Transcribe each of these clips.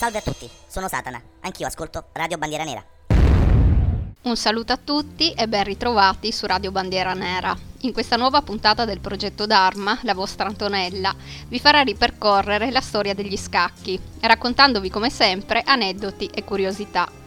Salve a tutti, sono Satana, anch'io ascolto Radio Bandiera Nera. Un saluto a tutti e ben ritrovati su Radio Bandiera Nera. In questa nuova puntata del progetto Dharma, la vostra Antonella vi farà ripercorrere la storia degli scacchi, raccontandovi come sempre aneddoti e curiosità.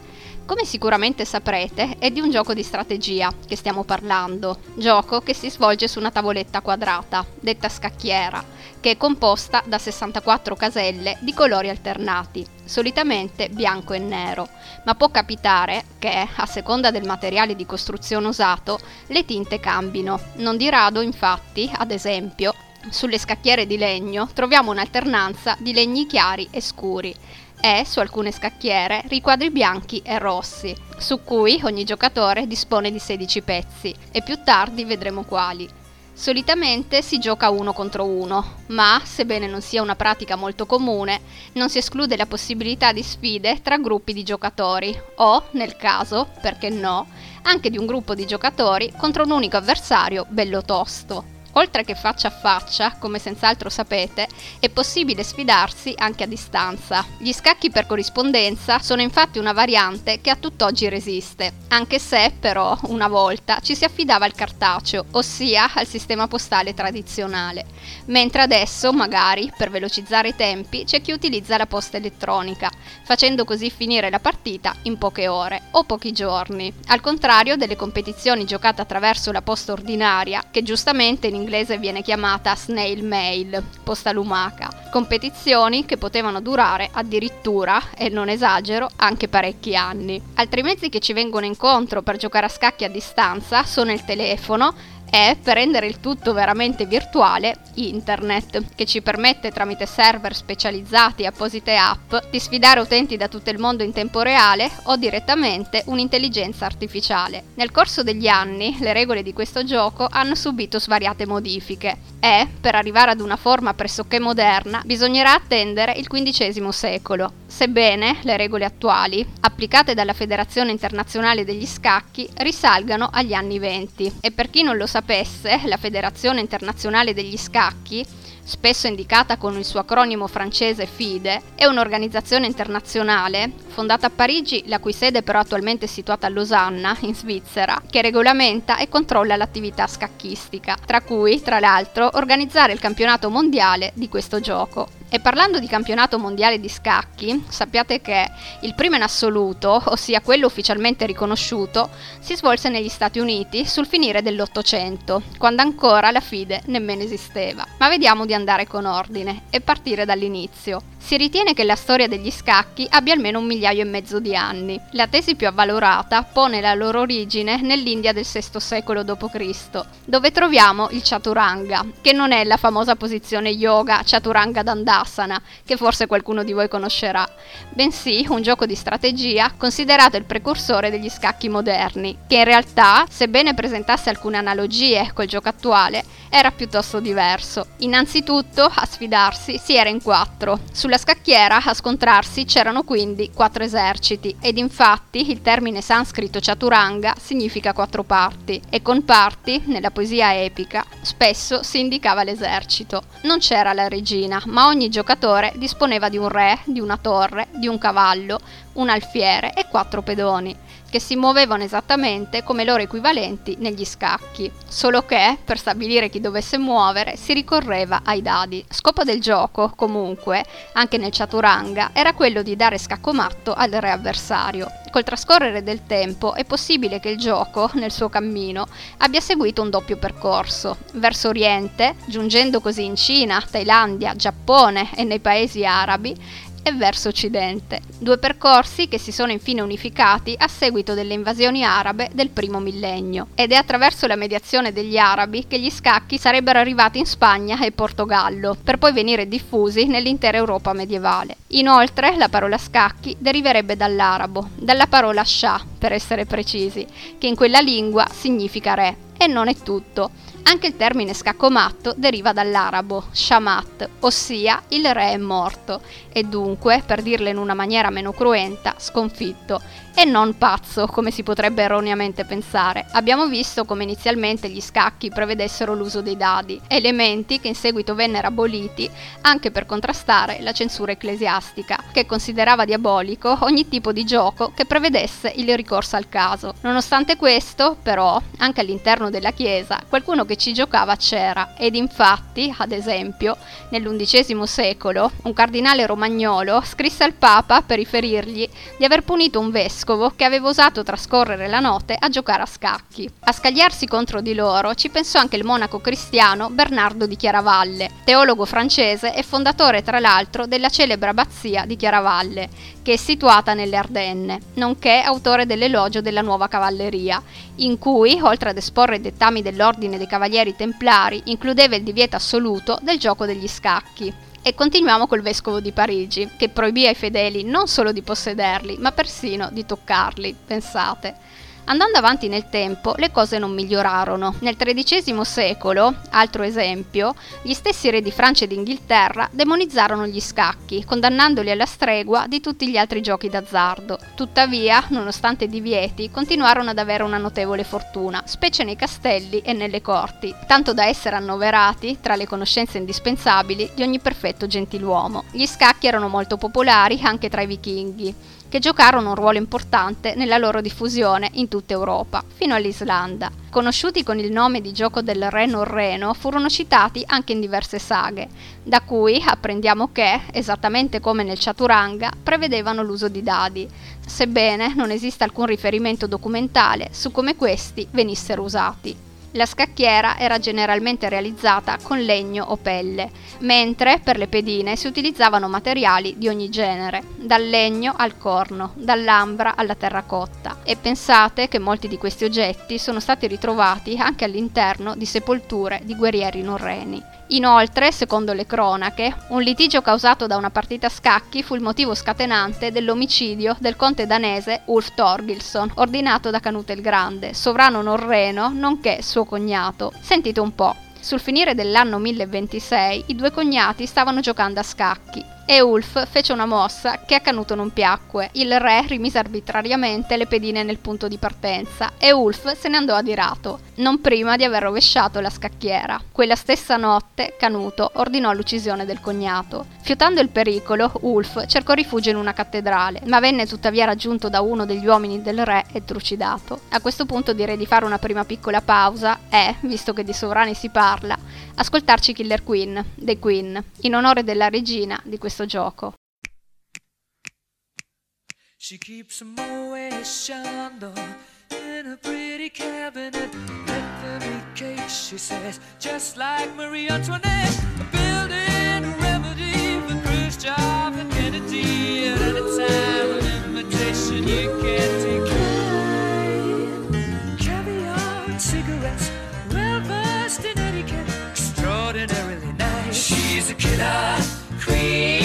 Come sicuramente saprete, è di un gioco di strategia che stiamo parlando, gioco che si svolge su una tavoletta quadrata, detta scacchiera, che è composta da 64 caselle di colori alternati, solitamente bianco e nero, ma può capitare che, a seconda del materiale di costruzione usato, le tinte cambino. Non di rado, infatti, ad esempio, sulle scacchiere di legno troviamo un'alternanza di legni chiari e scuri, e, su alcune scacchiere, riquadri bianchi e rossi, su cui ogni giocatore dispone di 16 pezzi, e più tardi vedremo quali. Solitamente si gioca uno contro uno, ma, sebbene non sia una pratica molto comune, non si esclude la possibilità di sfide tra gruppi di giocatori, o, nel caso, perché no, anche di un gruppo di giocatori contro un unico avversario bello tosto. Oltre che faccia a faccia, come senz'altro sapete, è possibile sfidarsi anche a distanza. Gli scacchi per corrispondenza sono infatti una variante che a tutt'oggi resiste, anche se però una volta ci si affidava al cartaceo, ossia al sistema postale tradizionale, mentre adesso magari per velocizzare i tempi c'è chi utilizza la posta elettronica, facendo così finire la partita in poche ore o pochi giorni, al contrario delle competizioni giocate attraverso la posta ordinaria, che giustamente in inglese viene chiamata snail mail, posta lumaca, competizioni che potevano durare addirittura, e non esagero, anche parecchi anni. Altri mezzi che ci vengono incontro per giocare a scacchi a distanza sono il telefono, e, per rendere il tutto veramente virtuale, internet, che ci permette tramite server specializzati e apposite app di sfidare utenti da tutto il mondo in tempo reale o direttamente un'intelligenza artificiale. Nel corso degli anni le regole di questo gioco hanno subito svariate modifiche e, per arrivare ad una forma pressoché moderna, bisognerà attendere il XV secolo. Sebbene le regole attuali, applicate dalla Federazione Internazionale degli Scacchi, risalgano agli anni venti. E per chi non lo sapesse, la Federazione Internazionale degli Scacchi spesso indicata con il suo acronimo francese FIDE, è un'organizzazione internazionale fondata a Parigi, la cui sede però attualmente è situata a Losanna, in Svizzera, che regolamenta e controlla l'attività scacchistica, tra cui, tra l'altro, organizzare il campionato mondiale di questo gioco. E parlando di campionato mondiale di scacchi, sappiate che il primo in assoluto, ossia quello ufficialmente riconosciuto, si svolse negli Stati Uniti sul finire dell'Ottocento, quando ancora la FIDE nemmeno esisteva. Ma vediamo di andare con ordine e partire dall'inizio. Si ritiene che la storia degli scacchi abbia almeno un migliaio e mezzo di anni. La tesi più avvalorata pone la loro origine nell'India del VI secolo d.C., dove troviamo il chaturanga, che non è la famosa posizione yoga chaturanga dandasana, che forse qualcuno di voi conoscerà, bensì un gioco di strategia considerato il precursore degli scacchi moderni, che in realtà, sebbene presentasse alcune analogie col gioco attuale, era piuttosto diverso. Innanzitutto, a sfidarsi si era in quattro. Sulla scacchiera a scontrarsi c'erano quindi quattro eserciti ed infatti il termine sanscrito chaturanga significa quattro parti e con parti, nella poesia epica, spesso si indicava l'esercito. Non c'era la regina, ma ogni giocatore disponeva di un re, di una torre, di un cavallo, un alfiere e quattro pedoni che si muovevano esattamente come loro equivalenti negli scacchi, solo che per stabilire chi dovesse muovere si ricorreva ai dadi. Scopo del gioco, comunque, anche nel chaturanga, era quello di dare scaccomatto al re avversario. Col trascorrere del tempo è possibile che il gioco, nel suo cammino, abbia seguito un doppio percorso. Verso oriente, giungendo così in Cina, Thailandia, Giappone e nei paesi arabi, e verso occidente, due percorsi che si sono infine unificati a seguito delle invasioni arabe del primo millennio. Ed è attraverso la mediazione degli arabi che gli scacchi sarebbero arrivati in Spagna e Portogallo, per poi venire diffusi nell'intera Europa medievale. Inoltre, la parola scacchi deriverebbe dall'arabo, dalla parola shah, per essere precisi, che in quella lingua significa re. E non è tutto. Anche il termine scaccomatto deriva dall'arabo shamat, ossia il re è morto, e dunque, per dirlo in una maniera meno cruenta, sconfitto, e non pazzo, come si potrebbe erroneamente pensare. Abbiamo visto come inizialmente gli scacchi prevedessero l'uso dei dadi, elementi che in seguito vennero aboliti anche per contrastare la censura ecclesiastica, che considerava diabolico ogni tipo di gioco che prevedesse il ricorso al caso. Nonostante questo, però, anche all'interno della Chiesa, qualcuno che che ci giocava c'era ed infatti, ad esempio, nell'undicesimo secolo un cardinale romagnolo scrisse al Papa per riferirgli di aver punito un vescovo che aveva osato trascorrere la notte a giocare a scacchi. A scagliarsi contro di loro ci pensò anche il monaco cristiano Bernardo di Chiaravalle, teologo francese e fondatore tra l'altro della celebre abbazia di Chiaravalle, che è situata nelle Ardenne, nonché autore dell'elogio della nuova cavalleria, in cui, oltre ad esporre i dettami dell'ordine dei cavalieri templari, includeva il divieto assoluto del gioco degli scacchi. E continuiamo col vescovo di Parigi, che proibì ai fedeli non solo di possederli, ma persino di toccarli, pensate. Andando avanti nel tempo, le cose non migliorarono. Nel XIII secolo, altro esempio, gli stessi re di Francia ed Inghilterra demonizzarono gli scacchi, condannandoli alla stregua di tutti gli altri giochi d'azzardo. Tuttavia, nonostante i divieti, continuarono ad avere una notevole fortuna, specie nei castelli e nelle corti, tanto da essere annoverati tra le conoscenze indispensabili di ogni perfetto gentiluomo. Gli scacchi erano molto popolari anche tra i vichinghi che giocarono un ruolo importante nella loro diffusione in tutta Europa, fino all'Islanda. Conosciuti con il nome di gioco del re norreno, furono citati anche in diverse saghe, da cui apprendiamo che, esattamente come nel Chaturanga, prevedevano l'uso di dadi, sebbene non esista alcun riferimento documentale su come questi venissero usati. La scacchiera era generalmente realizzata con legno o pelle, mentre per le pedine si utilizzavano materiali di ogni genere, dal legno al corno, dall'ambra alla terracotta. E pensate che molti di questi oggetti sono stati ritrovati anche all'interno di sepolture di guerrieri norreni. Inoltre, secondo le cronache, un litigio causato da una partita a scacchi fu il motivo scatenante dell'omicidio del conte danese Ulf Thorgilson, ordinato da Canute il Grande, sovrano norreno, nonché suo cognato. Sentite un po'. Sul finire dell'anno 1026 i due cognati stavano giocando a scacchi e Ulf fece una mossa che a Canuto non piacque. Il re rimise arbitrariamente le pedine nel punto di partenza e Ulf se ne andò adirato, non prima di aver rovesciato la scacchiera. Quella stessa notte Canuto ordinò l'uccisione del cognato. Fiutando il pericolo, Ulf cercò rifugio in una cattedrale, ma venne tuttavia raggiunto da uno degli uomini del re e trucidato. A questo punto direi di fare una prima piccola pausa e, visto che di sovrani si parla, ascoltarci Killer Queen, The Queen, in onore della regina di questo questo gioco. She keeps a Moet Chandon in a pretty cabinet. Bethany case, she says, just like Marie Antoinette. A building a remedy for Khrushchev and Kennedy. At any time, an invitation you can't take. Caviar and cigarettes, well versed in etiquette, extraordinarily nice. She's a killer queen.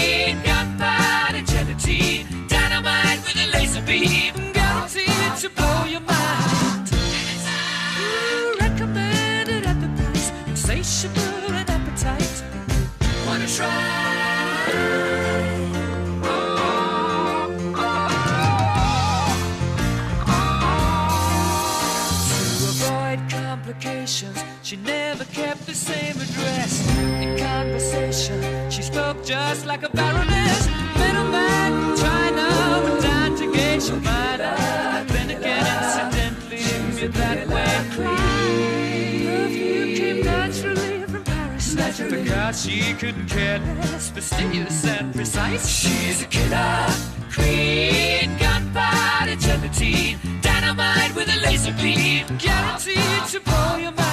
Just like a baroness. Middleman from China went down to gauge your mind. Then again, incidentally, knew that way. Perfume came naturally from Paris. Naturally. Because she couldn't care less, fastidious and precise. She's a killer queen, gunpowder gelatine, dynamite with a laser beam, guaranteed to blow your mind.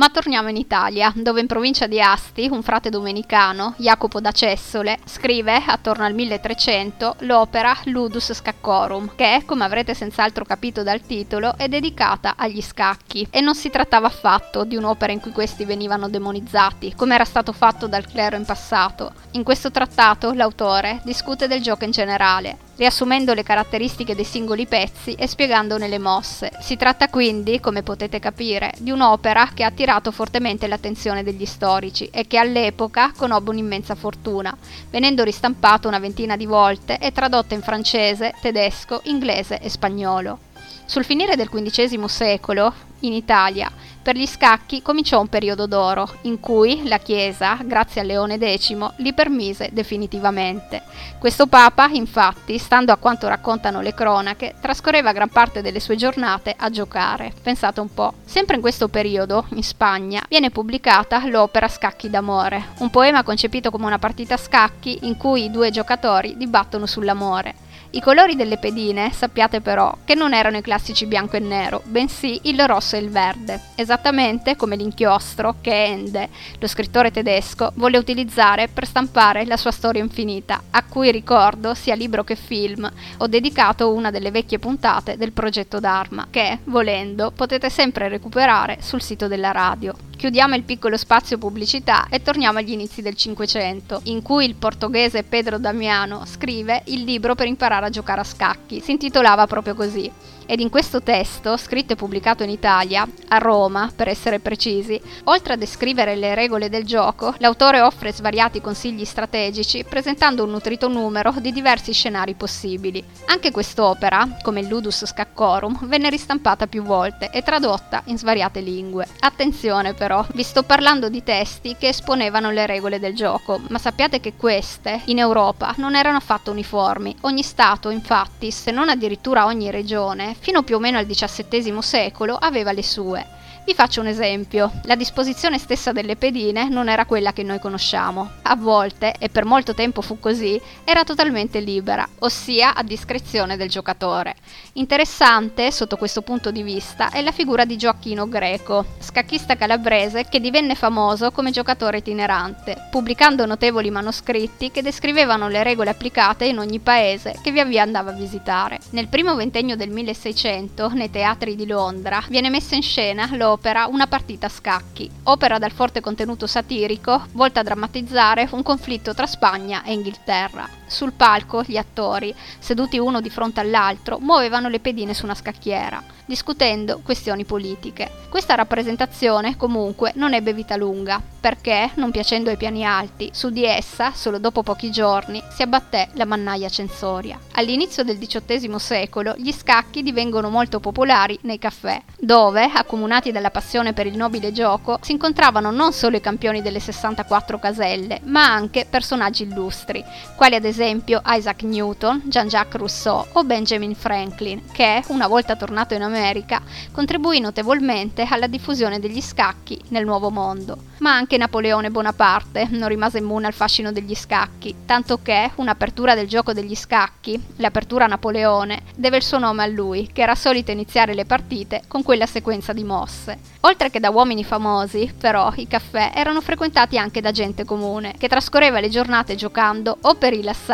Ma torniamo in Italia, dove in provincia di Asti un frate domenicano, Jacopo da Cessole, scrive, attorno al 1300, l'opera Ludus Scaccorum, che, come avrete senz'altro capito dal titolo, è dedicata agli scacchi. E non si trattava affatto di un'opera in cui questi venivano demonizzati, come era stato fatto dal clero in passato. In questo trattato l'autore discute del gioco in generale, riassumendo le caratteristiche dei singoli pezzi e spiegandone le mosse. Si tratta quindi, come potete capire, di un'opera che ha attirato fortemente l'attenzione degli storici e che all'epoca conobbe un'immensa fortuna, venendo ristampato una ventina di volte e tradotta in francese, tedesco, inglese e spagnolo. Sul finire del XV secolo, in Italia, per gli scacchi cominciò un periodo d'oro, in cui la Chiesa, grazie a Leone X, li permise definitivamente. Questo Papa, infatti, stando a quanto raccontano le cronache, trascorreva gran parte delle sue giornate a giocare. Pensate un po'. Sempre in questo periodo, in Spagna, viene pubblicata l'opera Scacchi d'amore, un poema concepito come una partita a scacchi in cui i due giocatori dibattono sull'amore. I colori delle pedine, sappiate però, che non erano i classici bianco e nero, bensì il rosso e il verde, esattamente come l'inchiostro che Ende, lo scrittore tedesco, volle utilizzare per stampare la sua storia infinita, a cui ricordo, sia libro che film, ho dedicato una delle vecchie puntate del progetto Dharma, che, volendo, potete sempre recuperare sul sito della radio. Chiudiamo il piccolo spazio pubblicità e torniamo agli inizi del Cinquecento, in cui il portoghese Pedro Damiano scrive il libro per imparare a giocare a scacchi. Si intitolava proprio così ed in questo testo, scritto e pubblicato in Italia, a Roma per essere precisi, oltre a descrivere le regole del gioco, l'autore offre svariati consigli strategici presentando un nutrito numero di diversi scenari possibili. Anche quest'opera, come il Ludus Scaccorum, venne ristampata più volte e tradotta in svariate lingue. Attenzione però, vi sto parlando di testi che esponevano le regole del gioco, ma sappiate che queste, in Europa, non erano affatto uniformi. Ogni Stato, infatti, se non addirittura ogni regione, fino più o meno al XVII secolo aveva le sue. Vi faccio un esempio. La disposizione stessa delle pedine non era quella che noi conosciamo. A volte, e per molto tempo fu così, era totalmente libera, ossia a discrezione del giocatore. Interessante, sotto questo punto di vista, è la figura di Gioacchino Greco, scacchista calabrese che divenne famoso come giocatore itinerante, pubblicando notevoli manoscritti che descrivevano le regole applicate in ogni paese che via via andava a visitare. Nel primo ventennio del 1600, nei teatri di Londra, viene messa in scena l'opera l'opera Una partita a scacchi, opera dal forte contenuto satirico, volta a drammatizzare un conflitto tra Spagna e Inghilterra. Sul palco gli attori, seduti uno di fronte all'altro, muovevano le pedine su una scacchiera discutendo questioni politiche. Questa rappresentazione comunque non ebbe vita lunga, perché, non piacendo ai piani alti, su di essa, solo dopo pochi giorni, si abbatté la mannaia censoria. All'inizio del XVIII secolo gli scacchi divengono molto popolari nei caffè, dove, accomunati dalla passione per il nobile gioco, si incontravano non solo i campioni delle 64 caselle, ma anche personaggi illustri, quali ad esempio Isaac Newton, Jean-Jacques Rousseau o Benjamin Franklin, che, una volta tornato in America, America, contribuì notevolmente alla diffusione degli scacchi nel Nuovo Mondo. Ma anche Napoleone Bonaparte non rimase immune al fascino degli scacchi, tanto che un'apertura del gioco degli scacchi, l'apertura Napoleone, deve il suo nome a lui, che era solito iniziare le partite con quella sequenza di mosse. Oltre che da uomini famosi, però, i caffè erano frequentati anche da gente comune, che trascorreva le giornate giocando o per rilassarsi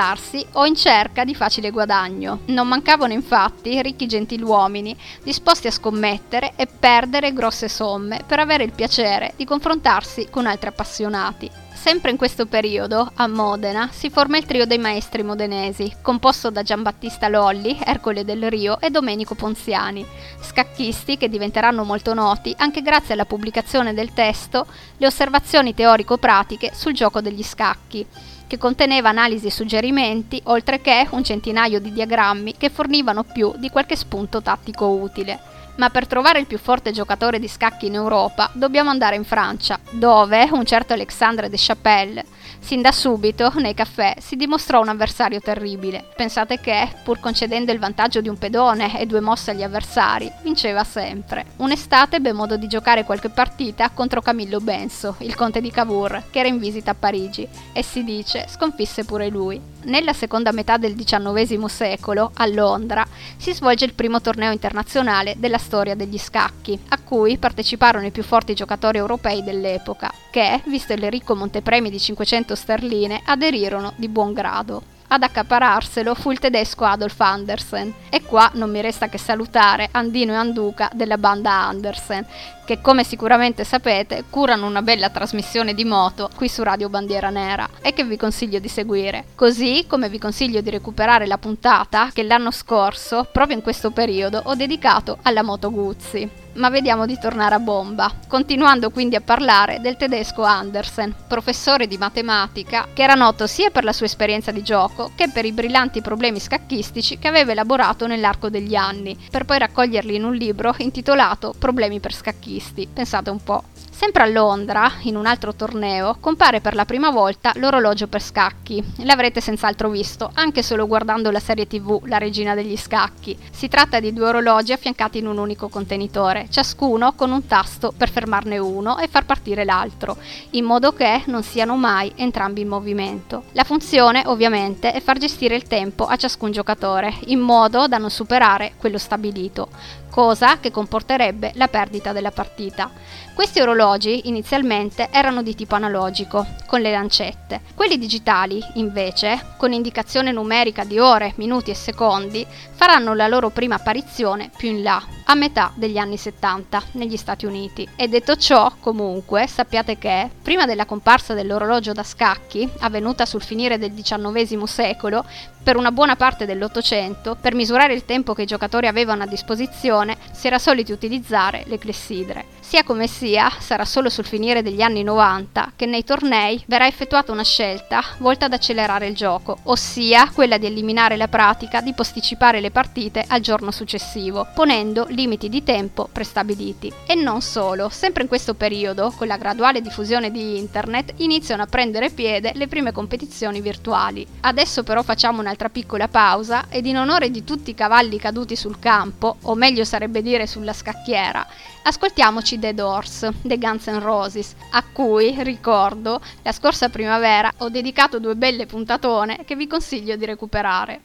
o in cerca di facile guadagno. Non mancavano infatti ricchi gentiluomini disposti a scommettere e perdere grosse somme per avere il piacere di confrontarsi con altri appassionati. Sempre in questo periodo, a Modena, si forma il trio dei maestri modenesi, composto da Giambattista Lolli, Ercole del Rio e Domenico Ponziani, scacchisti che diventeranno molto noti anche grazie alla pubblicazione del testo Le osservazioni teorico-pratiche sul gioco degli scacchi, che conteneva analisi e suggerimenti, oltre che un centinaio di diagrammi che fornivano più di qualche spunto tattico utile. Ma per trovare il più forte giocatore di scacchi in Europa dobbiamo andare in Francia, dove un certo Alexandre de Chapelle Sin da subito, nei caffè, si dimostrò un avversario terribile. Pensate che, pur concedendo il vantaggio di un pedone e due mosse agli avversari, vinceva sempre. Un'estate ebbe modo di giocare qualche partita contro Camillo Benso, il conte di Cavour, che era in visita a Parigi, e si dice sconfisse pure lui. Nella seconda metà del XIX secolo, a Londra, si svolge il primo torneo internazionale della storia degli scacchi, a cui parteciparono i più forti giocatori europei dell'epoca, che, visto il ricco montepremi di 500 sterline, aderirono di buon grado. Ad accapararselo fu il tedesco Adolf Andersen. E qua non mi resta che salutare Andino e Anduca della banda Andersen, che come sicuramente sapete curano una bella trasmissione di moto qui su Radio Bandiera Nera e che vi consiglio di seguire. Così come vi consiglio di recuperare la puntata che l'anno scorso, proprio in questo periodo, ho dedicato alla moto Guzzi ma vediamo di tornare a bomba, continuando quindi a parlare del tedesco Andersen, professore di matematica che era noto sia per la sua esperienza di gioco che per i brillanti problemi scacchistici che aveva elaborato nell'arco degli anni, per poi raccoglierli in un libro intitolato Problemi per scacchisti. Pensate un po'. Sempre a Londra, in un altro torneo, compare per la prima volta l'orologio per scacchi. L'avrete senz'altro visto, anche solo guardando la serie tv La regina degli scacchi. Si tratta di due orologi affiancati in un unico contenitore, ciascuno con un tasto per fermarne uno e far partire l'altro, in modo che non siano mai entrambi in movimento. La funzione, ovviamente, è far gestire il tempo a ciascun giocatore, in modo da non superare quello stabilito cosa che comporterebbe la perdita della partita. Questi orologi inizialmente erano di tipo analogico, con le lancette. Quelli digitali, invece, con indicazione numerica di ore, minuti e secondi, faranno la loro prima apparizione più in là, a metà degli anni 70, negli Stati Uniti. E detto ciò, comunque, sappiate che, prima della comparsa dell'orologio da scacchi, avvenuta sul finire del XIX secolo, per una buona parte dell'Ottocento, per misurare il tempo che i giocatori avevano a disposizione, si era soliti utilizzare le clessidre. Sia come sia, sarà solo sul finire degli anni 90 che nei tornei verrà effettuata una scelta volta ad accelerare il gioco, ossia quella di eliminare la pratica di posticipare le partite al giorno successivo, ponendo limiti di tempo prestabiliti. E non solo, sempre in questo periodo, con la graduale diffusione di internet, iniziano a prendere piede le prime competizioni virtuali. Adesso però facciamo un'altra piccola pausa ed in onore di tutti i cavalli caduti sul campo, o meglio sarebbe dire sulla scacchiera, ascoltiamoci The Doors, The Guns N' Roses, a cui, ricordo, la scorsa primavera ho dedicato due belle puntatone che vi consiglio di recuperare.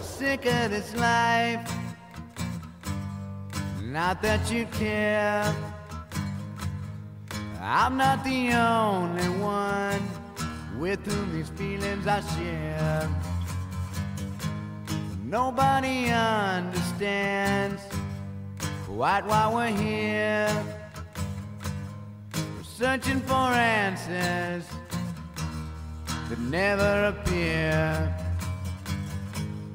Sick of this life, not that you care. I'm not the only one with whom these feelings I share. Nobody understands. Quite why we're here. We're searching for answers that never appear.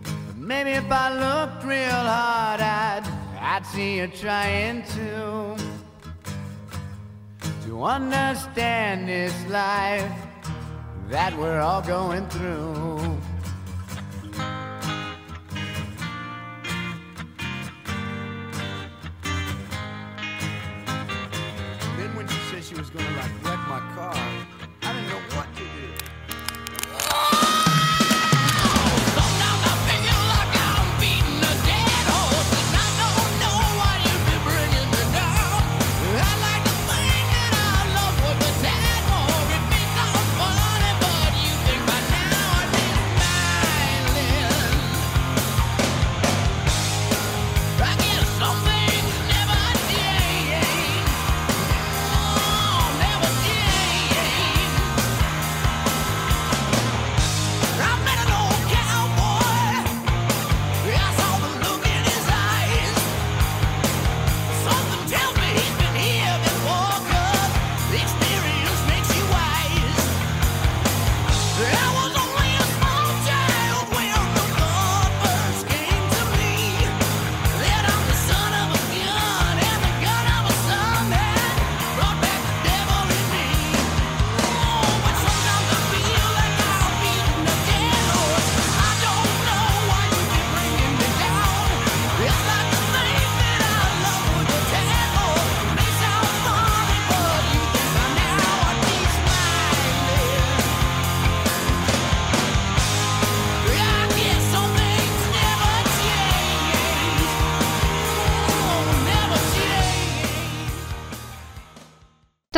But maybe if I looked real hard, I'd, I'd see you trying to to understand this life that we're all going through.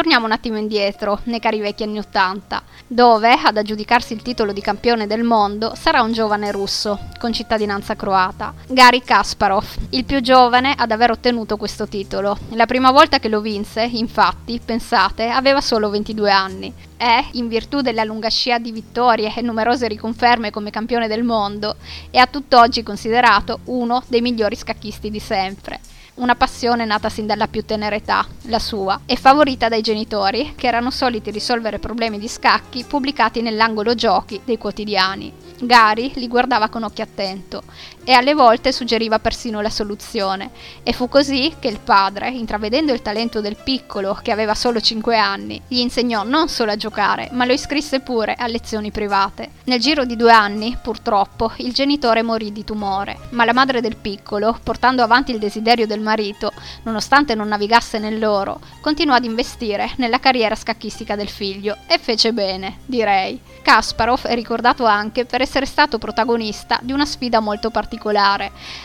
Torniamo un attimo indietro, nei cari vecchi anni Ottanta, dove ad aggiudicarsi il titolo di campione del mondo sarà un giovane russo, con cittadinanza croata, Gary Kasparov, il più giovane ad aver ottenuto questo titolo. La prima volta che lo vinse, infatti, pensate, aveva solo 22 anni. E, in virtù della lunga scia di vittorie e numerose riconferme come campione del mondo, è a tutt'oggi considerato uno dei migliori scacchisti di sempre una passione nata sin dalla più tenera età, la sua, e favorita dai genitori, che erano soliti risolvere problemi di scacchi pubblicati nell'angolo giochi dei quotidiani. Gary li guardava con occhio attento e alle volte suggeriva persino la soluzione. E fu così che il padre, intravedendo il talento del piccolo, che aveva solo 5 anni, gli insegnò non solo a giocare, ma lo iscrisse pure a lezioni private. Nel giro di due anni, purtroppo, il genitore morì di tumore, ma la madre del piccolo, portando avanti il desiderio del marito, nonostante non navigasse nell'oro, continuò ad investire nella carriera scacchistica del figlio e fece bene, direi. Kasparov è ricordato anche per essere stato protagonista di una sfida molto particolare,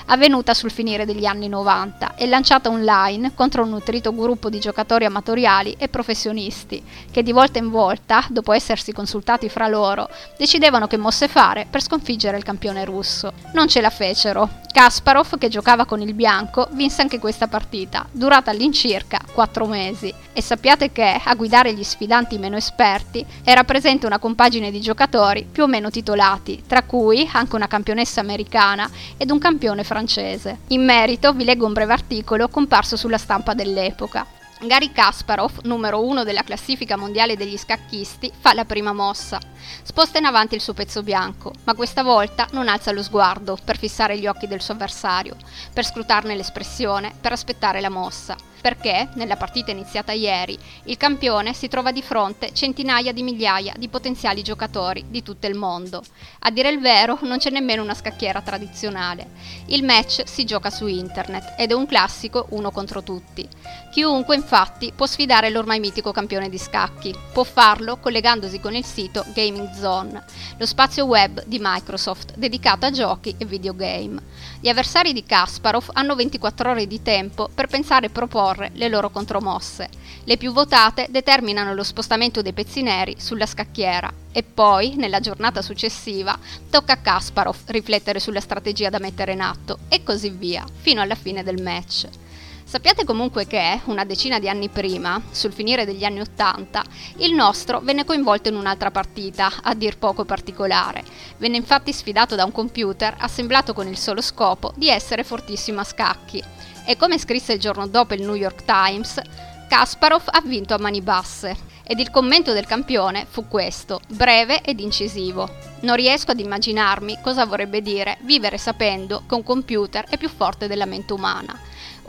avvenuta sul finire degli anni 90 e lanciata online contro un nutrito gruppo di giocatori amatoriali e professionisti, che di volta in volta, dopo essersi consultati fra loro, decidevano che mosse fare per sconfiggere il campione russo. Non ce la fecero. Kasparov, che giocava con il bianco, vinse anche questa partita, durata all'incirca 4 mesi. E sappiate che, a guidare gli sfidanti meno esperti, era presente una compagine di giocatori più o meno titolati, tra cui anche una campionessa americana ed un campione francese. In merito vi leggo un breve articolo comparso sulla stampa dell'epoca. Gary Kasparov, numero uno della classifica mondiale degli scacchisti, fa la prima mossa. Sposta in avanti il suo pezzo bianco, ma questa volta non alza lo sguardo per fissare gli occhi del suo avversario, per scrutarne l'espressione, per aspettare la mossa perché, nella partita iniziata ieri, il campione si trova di fronte centinaia di migliaia di potenziali giocatori di tutto il mondo. A dire il vero, non c'è nemmeno una scacchiera tradizionale. Il match si gioca su internet ed è un classico uno contro tutti. Chiunque, infatti, può sfidare l'ormai mitico campione di scacchi. Può farlo collegandosi con il sito Gaming Zone, lo spazio web di Microsoft dedicato a giochi e videogame. Gli avversari di Kasparov hanno 24 ore di tempo per pensare e proporre le loro contromosse. Le più votate determinano lo spostamento dei pezzi neri sulla scacchiera e poi, nella giornata successiva, tocca a Kasparov riflettere sulla strategia da mettere in atto e così via, fino alla fine del match. Sappiate comunque che, una decina di anni prima, sul finire degli anni Ottanta, il nostro venne coinvolto in un'altra partita, a dir poco particolare. Venne infatti sfidato da un computer assemblato con il solo scopo di essere fortissimo a scacchi e come scrisse il giorno dopo il New York Times, Kasparov ha vinto a mani basse ed il commento del campione fu questo, breve ed incisivo. Non riesco ad immaginarmi cosa vorrebbe dire vivere sapendo che un computer è più forte della mente umana.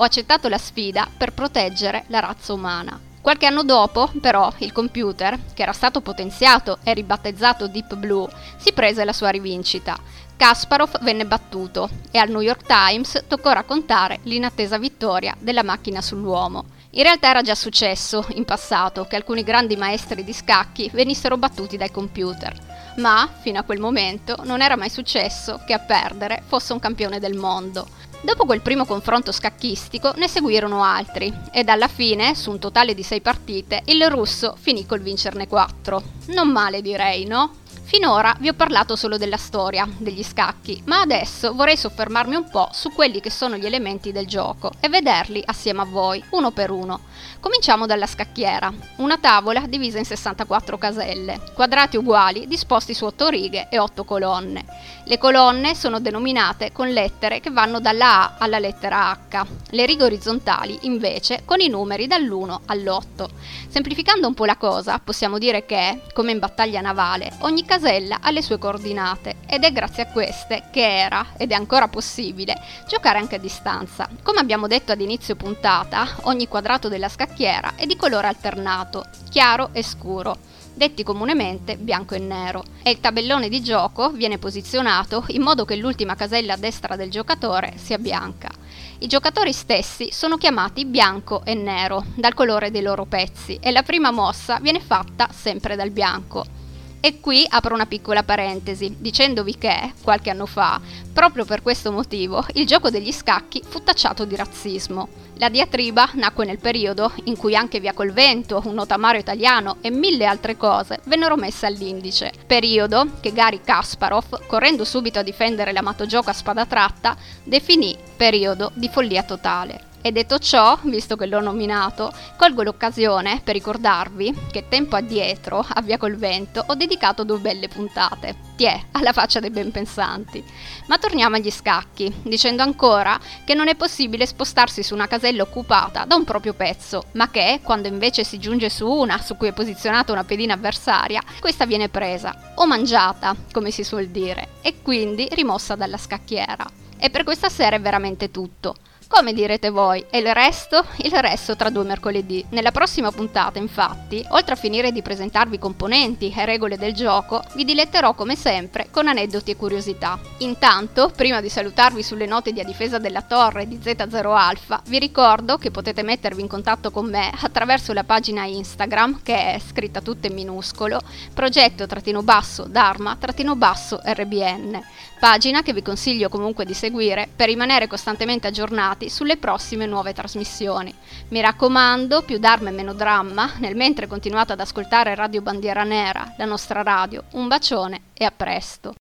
Ho accettato la sfida per proteggere la razza umana. Qualche anno dopo, però, il computer, che era stato potenziato e ribattezzato Deep Blue, si prese la sua rivincita. Kasparov venne battuto e al New York Times toccò raccontare l'inattesa vittoria della macchina sull'uomo. In realtà era già successo in passato che alcuni grandi maestri di scacchi venissero battuti dai computer, ma fino a quel momento non era mai successo che a perdere fosse un campione del mondo. Dopo quel primo confronto scacchistico ne seguirono altri ed alla fine, su un totale di sei partite, il russo finì col vincerne quattro. Non male direi, no? Finora vi ho parlato solo della storia, degli scacchi, ma adesso vorrei soffermarmi un po' su quelli che sono gli elementi del gioco e vederli assieme a voi, uno per uno. Cominciamo dalla scacchiera, una tavola divisa in 64 caselle, quadrati uguali disposti su 8 righe e 8 colonne. Le colonne sono denominate con lettere che vanno dalla A alla lettera H, le righe orizzontali invece con i numeri dall'1 all'8. Semplificando un po' la cosa, possiamo dire che, come in battaglia navale, ogni casella ha le sue coordinate ed è grazie a queste che era, ed è ancora possibile, giocare anche a distanza. Come abbiamo detto ad inizio puntata, ogni quadrato della scacchiera è di colore alternato, chiaro e scuro detti comunemente bianco e nero, e il tabellone di gioco viene posizionato in modo che l'ultima casella a destra del giocatore sia bianca. I giocatori stessi sono chiamati bianco e nero dal colore dei loro pezzi e la prima mossa viene fatta sempre dal bianco. E qui apro una piccola parentesi, dicendovi che, qualche anno fa, proprio per questo motivo, il gioco degli scacchi fu tacciato di razzismo. La diatriba nacque nel periodo in cui anche Via col Vento, un notamario italiano e mille altre cose vennero messe all'indice. Periodo che Gary Kasparov, correndo subito a difendere l'amato gioco a spada tratta, definì periodo di follia totale. E detto ciò, visto che l'ho nominato, colgo l'occasione per ricordarvi che tempo addietro, a Via col Vento, ho dedicato due belle puntate. Tiè, alla faccia dei ben pensanti. Ma torniamo agli scacchi, dicendo ancora che non è possibile spostarsi su una casella occupata da un proprio pezzo, ma che, quando invece si giunge su una su cui è posizionata una pedina avversaria, questa viene presa, o mangiata, come si suol dire, e quindi rimossa dalla scacchiera. E per questa sera è veramente tutto. Come direte voi, e il resto? Il resto tra due mercoledì. Nella prossima puntata, infatti, oltre a finire di presentarvi componenti e regole del gioco, vi diletterò come sempre con aneddoti e curiosità. Intanto, prima di salutarvi sulle note di A difesa della torre di Z0 Alpha, vi ricordo che potete mettervi in contatto con me attraverso la pagina Instagram, che è scritta tutta in minuscolo, progetto-basso Dharma-basso RBN pagina che vi consiglio comunque di seguire per rimanere costantemente aggiornati sulle prossime nuove trasmissioni. Mi raccomando, più Dharma e meno dramma, nel mentre continuate ad ascoltare Radio Bandiera Nera, la nostra radio. Un bacione e a presto.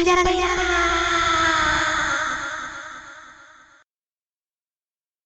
Radio Bandiera Nera!